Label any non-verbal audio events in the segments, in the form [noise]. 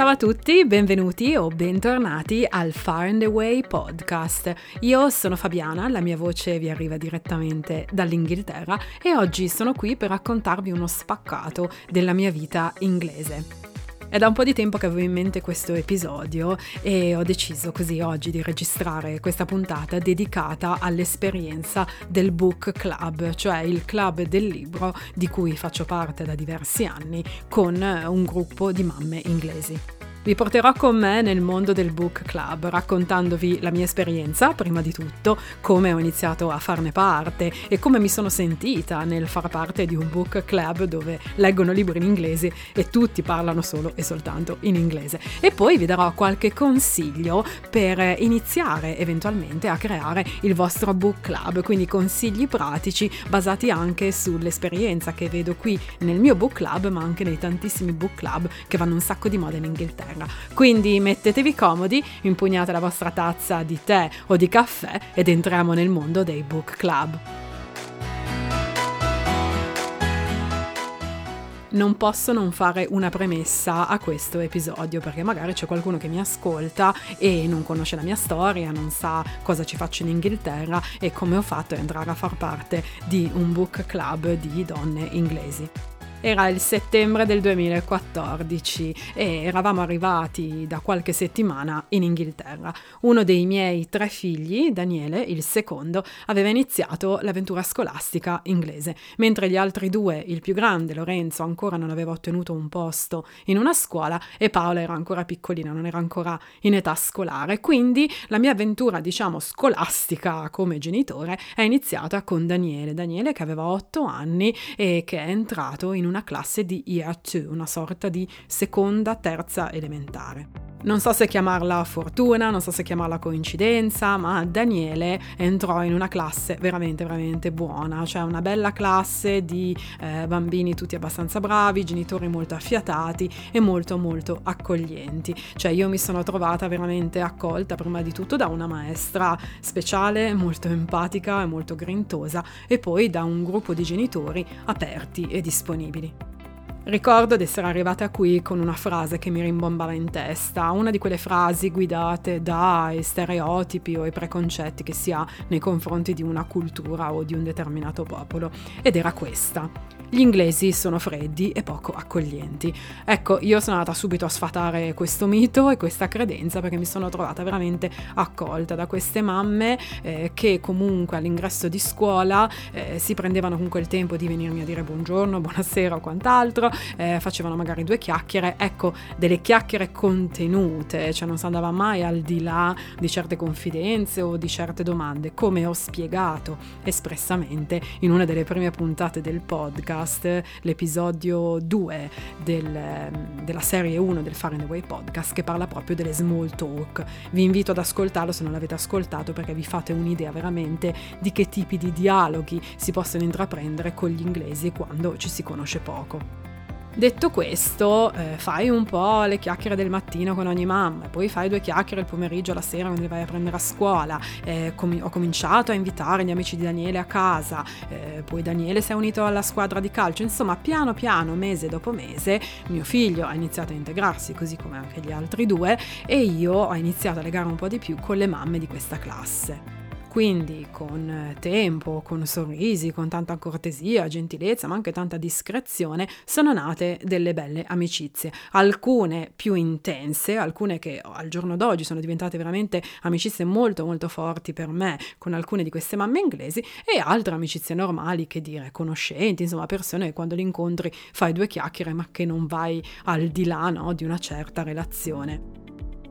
Ciao a tutti, benvenuti o bentornati al Far and Away podcast. Io sono Fabiana, la mia voce vi arriva direttamente dall'Inghilterra e oggi sono qui per raccontarvi uno spaccato della mia vita inglese. È da un po' di tempo che avevo in mente questo episodio e ho deciso così oggi di registrare questa puntata dedicata all'esperienza del book club, cioè il club del libro di cui faccio parte da diversi anni con un gruppo di mamme inglesi. Vi porterò con me nel mondo del book club, raccontandovi la mia esperienza, prima di tutto, come ho iniziato a farne parte e come mi sono sentita nel far parte di un book club dove leggono libri in inglese e tutti parlano solo e soltanto in inglese. E poi vi darò qualche consiglio per iniziare eventualmente a creare il vostro book club, quindi consigli pratici basati anche sull'esperienza che vedo qui nel mio book club, ma anche nei tantissimi book club che vanno un sacco di moda in Inghilterra terra. Quindi mettetevi comodi, impugnate la vostra tazza di tè o di caffè ed entriamo nel mondo dei book club. non posso non fare una premessa a questo episodio perché magari c'è qualcuno che mi ascolta e non conosce la mia storia, non sa cosa ci faccio in Inghilterra e come ho fatto a entrare a far parte di un book club di donne inglesi. Era il settembre del 2014 e eravamo arrivati da qualche settimana in Inghilterra. Uno dei miei tre figli, Daniele, il secondo, aveva iniziato l'avventura scolastica inglese, mentre gli altri due, il più grande, Lorenzo, ancora non aveva ottenuto un posto in una scuola e Paola era ancora piccolina, non era ancora in età scolare. Quindi la mia avventura, diciamo, scolastica come genitore è iniziata con Daniele. Daniele che aveva otto anni e che è entrato in una classe di Year 2, una sorta di seconda, terza elementare. Non so se chiamarla fortuna, non so se chiamarla coincidenza, ma Daniele entrò in una classe veramente, veramente buona, cioè una bella classe di eh, bambini tutti abbastanza bravi, genitori molto affiatati e molto, molto accoglienti. Cioè io mi sono trovata veramente accolta prima di tutto da una maestra speciale, molto empatica e molto grintosa e poi da un gruppo di genitori aperti e disponibili. Ricordo di essere arrivata qui con una frase che mi rimbombava in testa, una di quelle frasi guidate dai stereotipi o i preconcetti che si ha nei confronti di una cultura o di un determinato popolo, ed era questa gli inglesi sono freddi e poco accoglienti. Ecco, io sono andata subito a sfatare questo mito e questa credenza perché mi sono trovata veramente accolta da queste mamme eh, che comunque all'ingresso di scuola eh, si prendevano comunque il tempo di venirmi a dire buongiorno, buonasera o quant'altro, eh, facevano magari due chiacchiere, ecco, delle chiacchiere contenute, cioè non si andava mai al di là di certe confidenze o di certe domande, come ho spiegato espressamente in una delle prime puntate del podcast l'episodio 2 del, della serie 1 del Far and Away podcast che parla proprio delle small talk. Vi invito ad ascoltarlo se non l'avete ascoltato perché vi fate un'idea veramente di che tipi di dialoghi si possono intraprendere con gli inglesi quando ci si conosce poco. Detto questo, eh, fai un po' le chiacchiere del mattino con ogni mamma, poi fai due chiacchiere il pomeriggio, la sera quando li vai a prendere a scuola. Eh, com- ho cominciato a invitare gli amici di Daniele a casa, eh, poi Daniele si è unito alla squadra di calcio. Insomma, piano piano, mese dopo mese, mio figlio ha iniziato a integrarsi, così come anche gli altri due, e io ho iniziato a legare un po' di più con le mamme di questa classe. Quindi con tempo, con sorrisi, con tanta cortesia, gentilezza, ma anche tanta discrezione, sono nate delle belle amicizie. Alcune più intense, alcune che al giorno d'oggi sono diventate veramente amicizie molto molto forti per me con alcune di queste mamme inglesi e altre amicizie normali, che dire, conoscenti, insomma persone che quando li incontri fai due chiacchiere ma che non vai al di là no, di una certa relazione.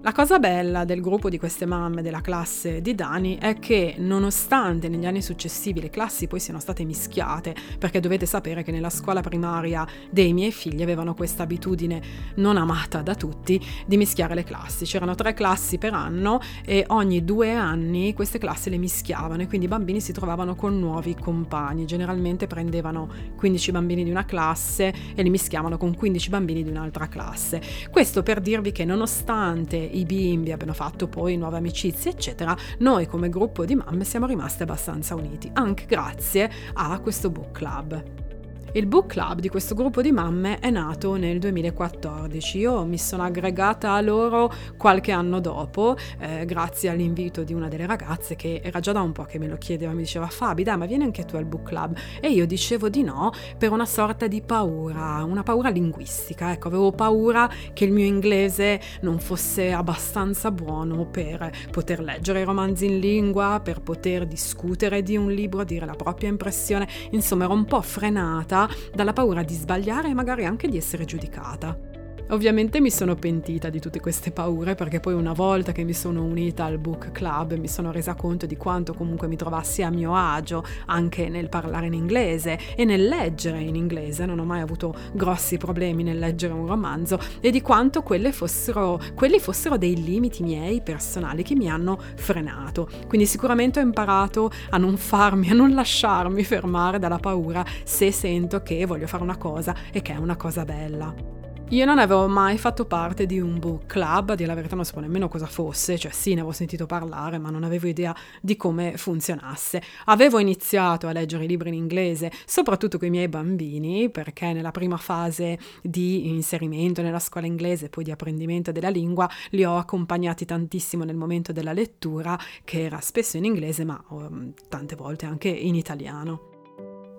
La cosa bella del gruppo di queste mamme della classe di Dani è che nonostante negli anni successivi le classi poi siano state mischiate, perché dovete sapere che nella scuola primaria dei miei figli avevano questa abitudine non amata da tutti di mischiare le classi. C'erano tre classi per anno e ogni due anni queste classi le mischiavano e quindi i bambini si trovavano con nuovi compagni. Generalmente prendevano 15 bambini di una classe e li mischiavano con 15 bambini di un'altra classe. Questo per dirvi che nonostante i bimbi abbiano fatto poi nuove amicizie, eccetera, noi come gruppo di mamme siamo rimaste abbastanza uniti, anche grazie a questo book club. Il book club di questo gruppo di mamme è nato nel 2014. Io mi sono aggregata a loro qualche anno dopo, eh, grazie all'invito di una delle ragazze che era già da un po' che me lo chiedeva, mi diceva Fabi, dai, ma vieni anche tu al book club. E io dicevo di no per una sorta di paura, una paura linguistica. Ecco, avevo paura che il mio inglese non fosse abbastanza buono per poter leggere i romanzi in lingua, per poter discutere di un libro, dire la propria impressione. Insomma, ero un po' frenata dalla paura di sbagliare e magari anche di essere giudicata. Ovviamente mi sono pentita di tutte queste paure perché poi una volta che mi sono unita al book club mi sono resa conto di quanto comunque mi trovassi a mio agio anche nel parlare in inglese e nel leggere in inglese, non ho mai avuto grossi problemi nel leggere un romanzo e di quanto fossero, quelli fossero dei limiti miei personali che mi hanno frenato. Quindi sicuramente ho imparato a non farmi, a non lasciarmi fermare dalla paura se sento che voglio fare una cosa e che è una cosa bella. Io non avevo mai fatto parte di un book club, a dire la verità non sapevo nemmeno cosa fosse, cioè sì ne avevo sentito parlare ma non avevo idea di come funzionasse. Avevo iniziato a leggere i libri in inglese, soprattutto con i miei bambini, perché nella prima fase di inserimento nella scuola inglese e poi di apprendimento della lingua li ho accompagnati tantissimo nel momento della lettura, che era spesso in inglese ma um, tante volte anche in italiano.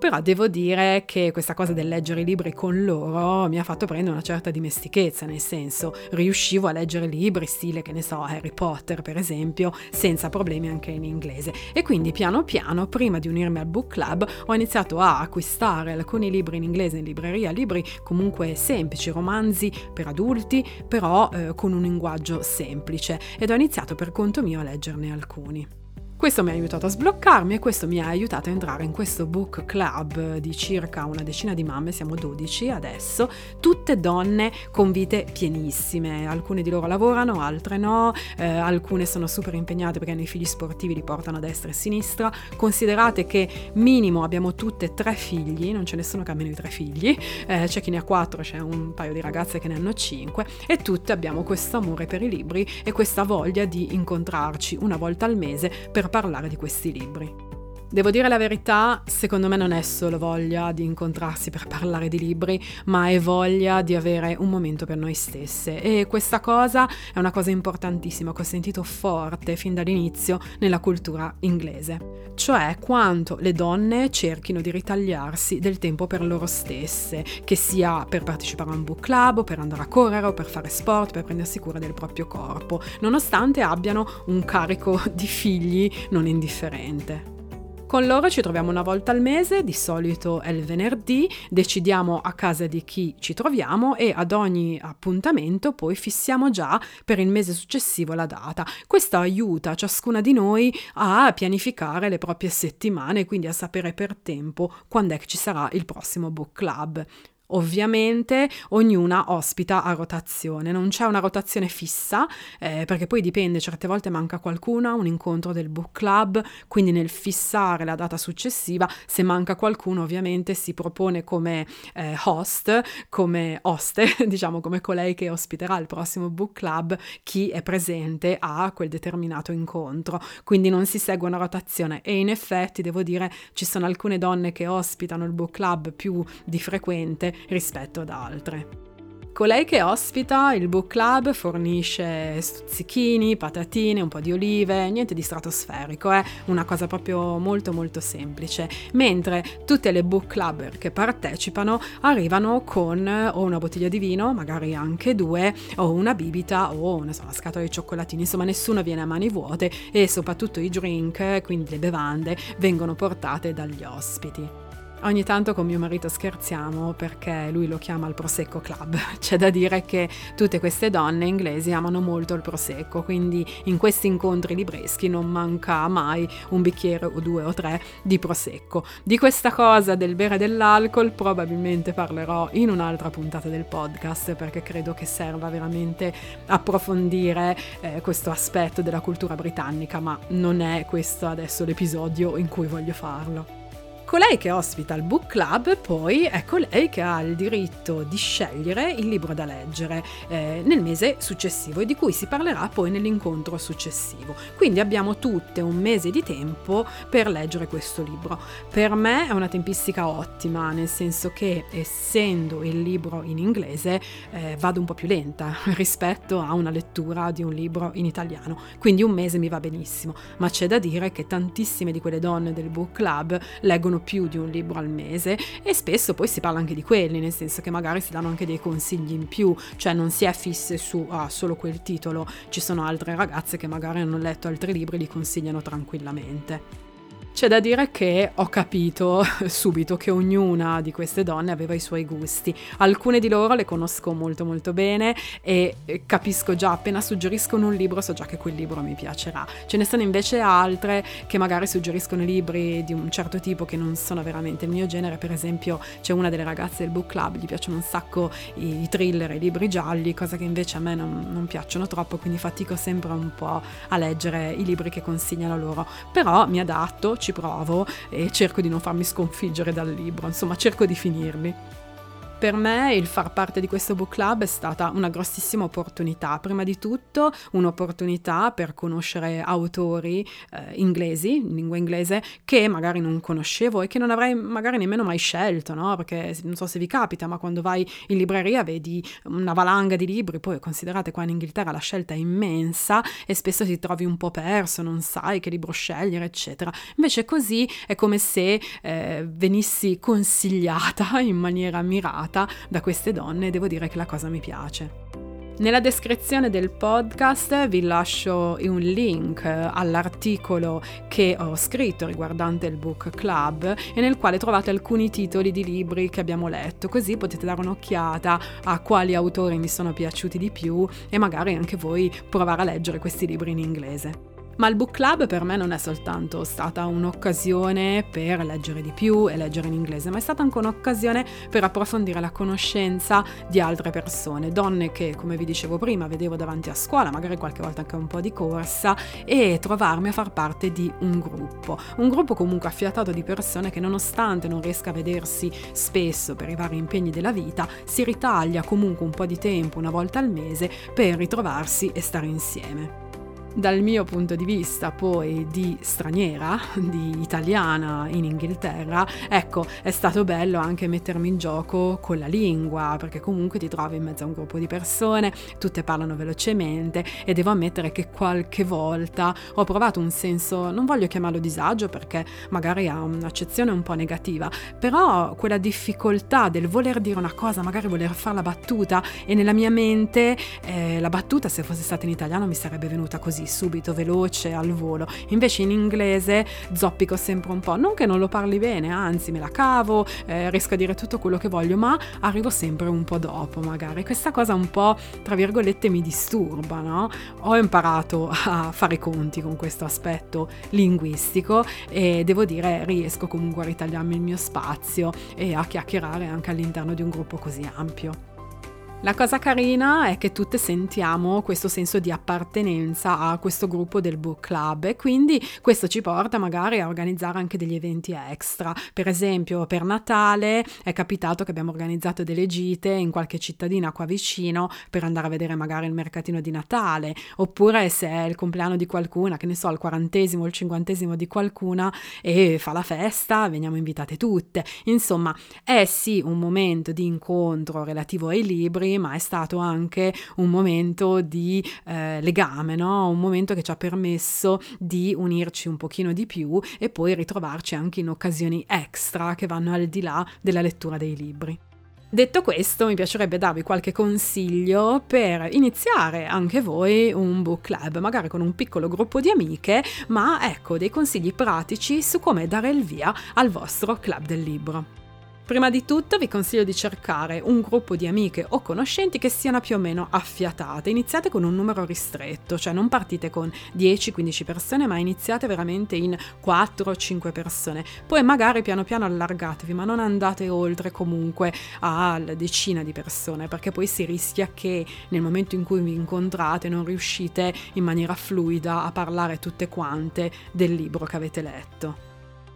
Però devo dire che questa cosa del leggere i libri con loro mi ha fatto prendere una certa dimestichezza, nel senso riuscivo a leggere libri stile, che ne so, Harry Potter per esempio, senza problemi anche in inglese. E quindi piano piano, prima di unirmi al book club, ho iniziato a acquistare alcuni libri in inglese in libreria, libri comunque semplici, romanzi per adulti, però eh, con un linguaggio semplice, ed ho iniziato per conto mio a leggerne alcuni. Questo mi ha aiutato a sbloccarmi e questo mi ha aiutato a entrare in questo book club di circa una decina di mamme, siamo 12 adesso, tutte donne con vite pienissime, alcune di loro lavorano, altre no, eh, alcune sono super impegnate perché hanno i figli sportivi, li portano a destra e a sinistra, considerate che minimo abbiamo tutte tre figli, non ce ne sono che almeno i tre figli, eh, c'è chi ne ha quattro, c'è un paio di ragazze che ne hanno cinque e tutte abbiamo questo amore per i libri e questa voglia di incontrarci una volta al mese per parlare di questi libri. Devo dire la verità, secondo me non è solo voglia di incontrarsi per parlare di libri, ma è voglia di avere un momento per noi stesse. E questa cosa è una cosa importantissima che ho sentito forte fin dall'inizio nella cultura inglese. Cioè quanto le donne cerchino di ritagliarsi del tempo per loro stesse, che sia per partecipare a un book club, o per andare a correre, o per fare sport, per prendersi cura del proprio corpo, nonostante abbiano un carico di figli non indifferente. Con loro ci troviamo una volta al mese, di solito è il venerdì, decidiamo a casa di chi ci troviamo e ad ogni appuntamento poi fissiamo già per il mese successivo la data. Questo aiuta ciascuna di noi a pianificare le proprie settimane, quindi a sapere per tempo quando è che ci sarà il prossimo book club. Ovviamente ognuna ospita a rotazione, non c'è una rotazione fissa eh, perché poi dipende, certe volte manca qualcuna, un incontro del book club, quindi nel fissare la data successiva, se manca qualcuno ovviamente si propone come eh, host, come oste, [laughs] diciamo come colei che ospiterà il prossimo book club, chi è presente a quel determinato incontro, quindi non si segue una rotazione. E in effetti devo dire ci sono alcune donne che ospitano il book club più di frequente rispetto ad altre. Colei che ospita il book club fornisce stuzzichini, patatine, un po' di olive, niente di stratosferico, è eh? una cosa proprio molto molto semplice, mentre tutte le book clubber che partecipano arrivano con o una bottiglia di vino, magari anche due, o una bibita o una, so, una scatola di cioccolatini, insomma nessuno viene a mani vuote e soprattutto i drink, quindi le bevande, vengono portate dagli ospiti. Ogni tanto con mio marito scherziamo perché lui lo chiama il Prosecco Club. [laughs] C'è da dire che tutte queste donne inglesi amano molto il Prosecco, quindi in questi incontri libreschi non manca mai un bicchiere o due o tre di Prosecco. Di questa cosa del bere dell'alcol probabilmente parlerò in un'altra puntata del podcast perché credo che serva veramente approfondire eh, questo aspetto della cultura britannica, ma non è questo adesso l'episodio in cui voglio farlo. Colei che ospita il book club poi è colei che ha il diritto di scegliere il libro da leggere eh, nel mese successivo e di cui si parlerà poi nell'incontro successivo. Quindi abbiamo tutte un mese di tempo per leggere questo libro. Per me è una tempistica ottima, nel senso che essendo il libro in inglese eh, vado un po' più lenta [laughs] rispetto a una lettura di un libro in italiano, quindi un mese mi va benissimo, ma c'è da dire che tantissime di quelle donne del book club leggono più di un libro al mese e spesso poi si parla anche di quelli, nel senso che magari si danno anche dei consigli in più, cioè non si è fisse su ah, solo quel titolo, ci sono altre ragazze che magari hanno letto altri libri e li consigliano tranquillamente. C'è da dire che ho capito [laughs] subito che ognuna di queste donne aveva i suoi gusti. Alcune di loro le conosco molto molto bene e capisco già appena suggeriscono un libro so già che quel libro mi piacerà. Ce ne sono invece altre che magari suggeriscono libri di un certo tipo che non sono veramente il mio genere. Per esempio c'è una delle ragazze del book club, gli piacciono un sacco i, thriller, i libri gialli, cosa che invece a me non, non piacciono troppo, quindi fatico sempre un po' a leggere i libri che consigliano loro. Però mi adatto, ci provo e cerco di non farmi sconfiggere dal libro, insomma cerco di finirli. Per me il far parte di questo book club è stata una grossissima opportunità. Prima di tutto un'opportunità per conoscere autori eh, inglesi, in lingua inglese, che magari non conoscevo e che non avrei magari nemmeno mai scelto, no? Perché non so se vi capita, ma quando vai in libreria vedi una valanga di libri, poi considerate qua in Inghilterra la scelta è immensa e spesso ti trovi un po' perso, non sai che libro scegliere, eccetera. Invece così è come se eh, venissi consigliata in maniera mirata ispirata da queste donne e devo dire che la cosa mi piace. Nella descrizione del podcast vi lascio un link all'articolo che ho scritto riguardante il book club e nel quale trovate alcuni titoli di libri che abbiamo letto, così potete dare un'occhiata a quali autori mi sono piaciuti di più e magari anche voi provare a leggere questi libri in inglese. Ma il book club per me non è soltanto stata un'occasione per leggere di più e leggere in inglese, ma è stata anche un'occasione per approfondire la conoscenza di altre persone, donne che, come vi dicevo prima, vedevo davanti a scuola, magari qualche volta anche un po' di corsa, e trovarmi a far parte di un gruppo. Un gruppo comunque affiatato di persone che nonostante non riesca a vedersi spesso per i vari impegni della vita, si ritaglia comunque un po' di tempo, una volta al mese, per ritrovarsi e stare insieme dal mio punto di vista poi di straniera, di italiana in Inghilterra, ecco, è stato bello anche mettermi in gioco con la lingua, perché comunque ti trovi in mezzo a un gruppo di persone, tutte parlano velocemente e devo ammettere che qualche volta ho provato un senso, non voglio chiamarlo disagio perché magari ha un'accezione un po' negativa, però quella difficoltà del voler dire una cosa, magari voler fare la battuta e nella mia mente eh, la battuta se fosse stata in italiano mi sarebbe venuta così così subito, veloce, al volo. Invece in inglese zoppico sempre un po', non che non lo parli bene, anzi me la cavo, eh, riesco a dire tutto quello che voglio, ma arrivo sempre un po' dopo magari. Questa cosa un po', tra virgolette, mi disturba, no? Ho imparato a fare i conti con questo aspetto linguistico e devo dire riesco comunque a ritagliarmi il mio spazio e a chiacchierare anche all'interno di un gruppo così ampio. La cosa carina è che tutte sentiamo questo senso di appartenenza a questo gruppo del book club e quindi questo ci porta magari a organizzare anche degli eventi extra. Per esempio per Natale è capitato che abbiamo organizzato delle gite in qualche cittadina qua vicino per andare a vedere magari il mercatino di Natale oppure se è il compleanno di qualcuna, che ne so, il quarantesimo o il cinquantesimo di qualcuna e fa la festa, veniamo invitate tutte. Insomma, è sì un momento di incontro relativo ai libri ma è stato anche un momento di eh, legame, no? un momento che ci ha permesso di unirci un pochino di più e poi ritrovarci anche in occasioni extra che vanno al di là della lettura dei libri. Detto questo, mi piacerebbe darvi qualche consiglio per iniziare anche voi un book club, magari con un piccolo gruppo di amiche, ma ecco dei consigli pratici su come dare il via al vostro club del libro. Prima di tutto vi consiglio di cercare un gruppo di amiche o conoscenti che siano più o meno affiatate. Iniziate con un numero ristretto, cioè non partite con 10-15 persone, ma iniziate veramente in 4-5 persone. Poi magari piano piano allargatevi, ma non andate oltre comunque alla decina di persone, perché poi si rischia che nel momento in cui vi incontrate non riuscite in maniera fluida a parlare tutte quante del libro che avete letto.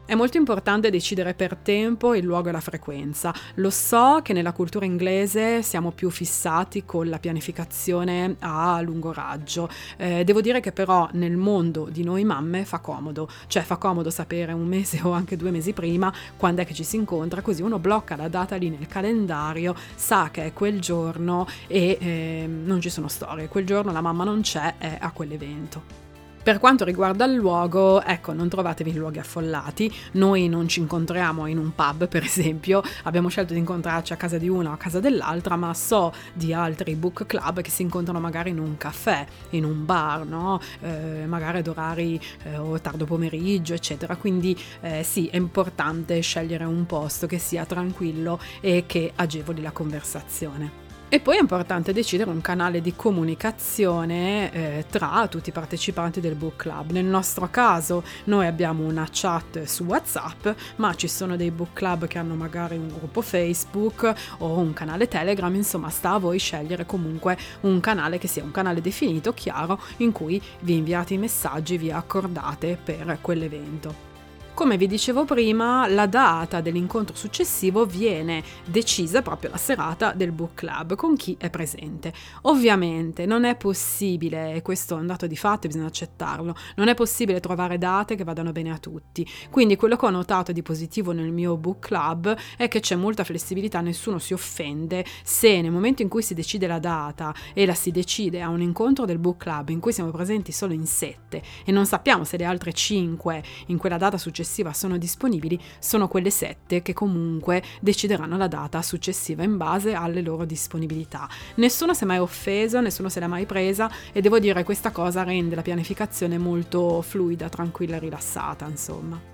È molto importante decidere per tempo il luogo e la frequenza. Lo so che nella cultura inglese siamo più fissati con la pianificazione a lungo raggio. Eh, devo dire che però nel mondo di noi mamme fa comodo, cioè fa comodo sapere un mese o anche due mesi prima quando è che ci si incontra, così uno blocca la data lì nel calendario, sa che è quel giorno e eh, non ci sono storie. Quel giorno la mamma non c'è, è a quell'evento. Per quanto riguarda il luogo, ecco, non trovatevi in luoghi affollati, noi non ci incontriamo in un pub, per esempio, abbiamo scelto di incontrarci a casa di una o a casa dell'altra, ma so di altri book club che si incontrano magari in un caffè, in un bar, no? Eh, magari ad orari eh, o tardo pomeriggio, eccetera. Quindi eh, sì, è importante scegliere un posto che sia tranquillo e che agevoli la conversazione. E poi è importante decidere un canale di comunicazione eh, tra tutti i partecipanti del book club. Nel nostro caso noi abbiamo una chat su WhatsApp, ma ci sono dei book club che hanno magari un gruppo Facebook o un canale Telegram, insomma sta a voi scegliere comunque un canale che sia un canale definito, chiaro, in cui vi inviate i messaggi, vi accordate per quell'evento. Come vi dicevo prima, la data dell'incontro successivo viene decisa proprio la serata del book club con chi è presente. Ovviamente non è possibile, e questo è un dato di fatto bisogna accettarlo, non è possibile trovare date che vadano bene a tutti. Quindi quello che ho notato di positivo nel mio book club è che c'è molta flessibilità, nessuno si offende se nel momento in cui si decide la data e la si decide a un incontro del book club in cui siamo presenti solo in sette e non sappiamo se le altre cinque in quella data successiva successiva sono disponibili sono quelle sette che comunque decideranno la data successiva in base alle loro disponibilità. Nessuno si è mai offeso, nessuno se l'è mai presa e devo dire questa cosa rende la pianificazione molto fluida, tranquilla e rilassata, insomma.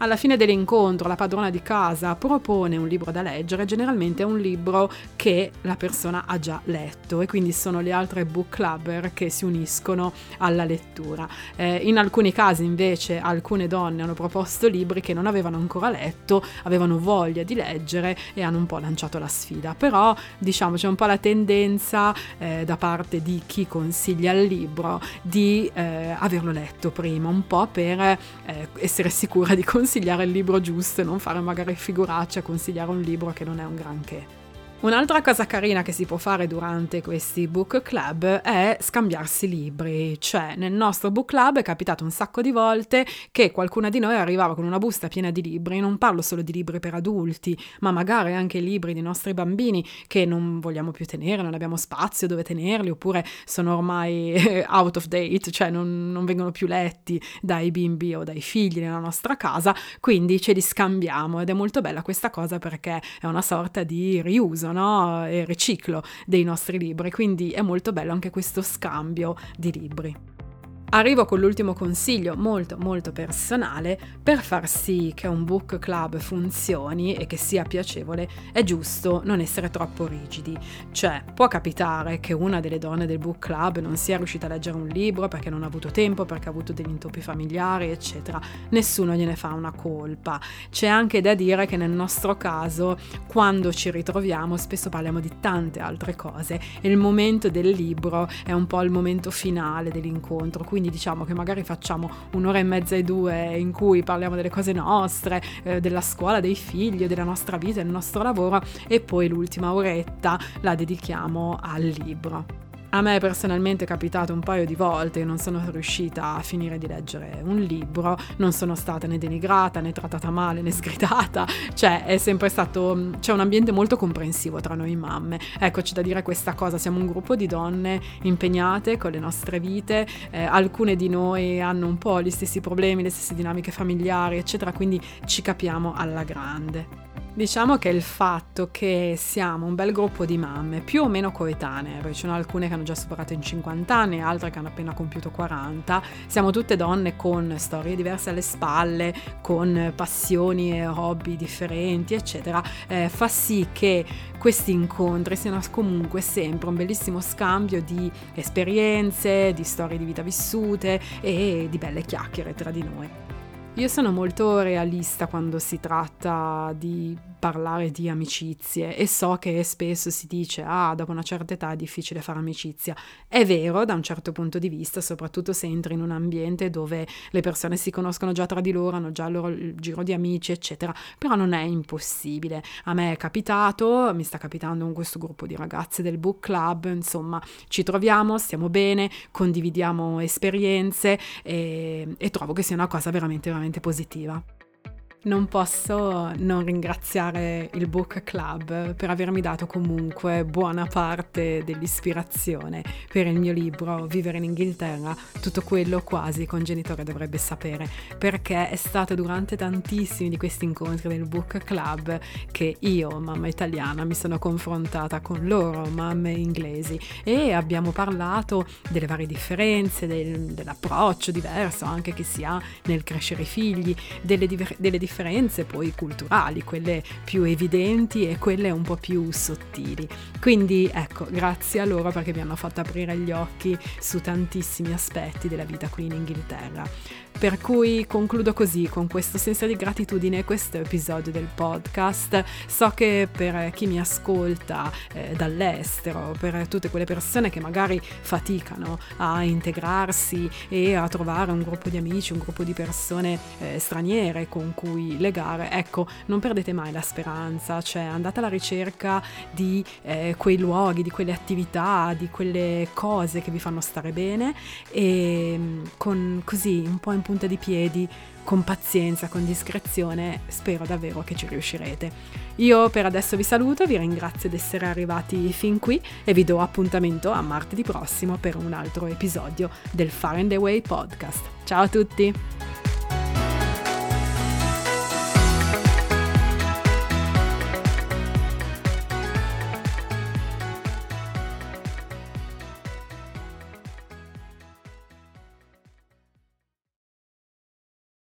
Alla fine dell'incontro la padrona di casa propone un libro da leggere, generalmente è un libro che la persona ha già letto e quindi sono le altre book clubber che si uniscono alla lettura. Eh, in alcuni casi invece alcune donne hanno proposto libri che non avevano ancora letto, avevano voglia di leggere e hanno un po' lanciato la sfida, però diciamo c'è un po' la tendenza eh, da parte di chi consiglia il libro di eh, averlo letto prima, un po' per eh, essere sicura di [laughs] consigliare consigliare il libro giusto e non fare magari figuracce a consigliare un libro che non è un granché. Un'altra cosa carina che si può fare durante questi book club è scambiarsi libri, cioè nel nostro book club è capitato un sacco di volte che qualcuna di noi arrivava con una busta piena di libri, non parlo solo di libri per adulti, ma magari anche libri dei nostri bambini che non vogliamo più tenere, non abbiamo spazio dove tenerli oppure sono ormai out of date, cioè non, non vengono più letti dai bimbi o dai figli nella nostra casa, quindi ce li scambiamo ed è molto bella questa cosa perché è una sorta di riuso no? e riciclo dei nostri libri, quindi è molto bello anche questo scambio di libri. Arrivo con l'ultimo consiglio molto molto personale per far sì che un book club funzioni e che sia piacevole è giusto non essere troppo rigidi. Cioè può capitare che una delle donne del book club non sia riuscita a leggere un libro perché non ha avuto tempo perché ha avuto degli intoppi familiari eccetera. Nessuno gliene fa una colpa. C'è anche da dire che nel nostro caso quando ci ritroviamo spesso parliamo di tante altre cose. E il momento del libro è un po' il momento finale dell'incontro quindi diciamo che magari facciamo un'ora e mezza e due in cui parliamo delle cose nostre, eh, della scuola, dei figli, della nostra vita, del nostro lavoro e poi l'ultima oretta la dedichiamo al libro. A me personalmente è capitato un paio di volte, non sono riuscita a finire di leggere un libro, non sono stata né denigrata né trattata male né sgridata, cioè è sempre stato, c'è un ambiente molto comprensivo tra noi mamme. Eccoci da dire questa cosa, siamo un gruppo di donne impegnate con le nostre vite, eh, alcune di noi hanno un po' gli stessi problemi, le stesse dinamiche familiari, eccetera, quindi ci capiamo alla grande. Diciamo che il fatto che siamo un bel gruppo di mamme più o meno coetanee, perché ci sono alcune che hanno già superato i 50 anni, altre che hanno appena compiuto 40, siamo tutte donne con storie diverse alle spalle, con passioni e hobby differenti, eccetera, eh, fa sì che questi incontri siano comunque sempre un bellissimo scambio di esperienze, di storie di vita vissute e di belle chiacchiere tra di noi. Io sono molto realista quando si tratta di parlare di amicizie e so che spesso si dice ah dopo una certa età è difficile fare amicizia. È vero da un certo punto di vista, soprattutto se entri in un ambiente dove le persone si conoscono già tra di loro, hanno già il loro giro di amici eccetera, però non è impossibile. A me è capitato, mi sta capitando con questo gruppo di ragazze del book club, insomma ci troviamo, stiamo bene, condividiamo esperienze e, e trovo che sia una cosa veramente veramente positiva non posso non ringraziare il Book Club per avermi dato comunque buona parte dell'ispirazione per il mio libro Vivere in Inghilterra, tutto quello quasi che un genitore dovrebbe sapere, perché è stato durante tantissimi di questi incontri del Book Club che io, mamma italiana, mi sono confrontata con loro, mamme inglesi, e abbiamo parlato delle varie differenze, del, dell'approccio diverso anche che si ha nel crescere i figli, delle, delle differenze differenze poi culturali, quelle più evidenti e quelle un po' più sottili. Quindi ecco, grazie a loro perché mi hanno fatto aprire gli occhi su tantissimi aspetti della vita qui in Inghilterra. Per cui concludo così, con questo senso di gratitudine, questo episodio del podcast. So che per chi mi ascolta eh, dall'estero, per tutte quelle persone che magari faticano a integrarsi e a trovare un gruppo di amici, un gruppo di persone eh, straniere con cui legare, ecco, non perdete mai la speranza, cioè andate alla ricerca di eh, quei luoghi, di quelle attività, di quelle cose che vi fanno stare bene e mm, con così un po' in punta di piedi, con pazienza, con discrezione, spero davvero che ci riuscirete. Io per adesso vi saluto, vi ringrazio di essere arrivati fin qui e vi do appuntamento a martedì prossimo per un altro episodio del Far and Away podcast. Ciao a tutti!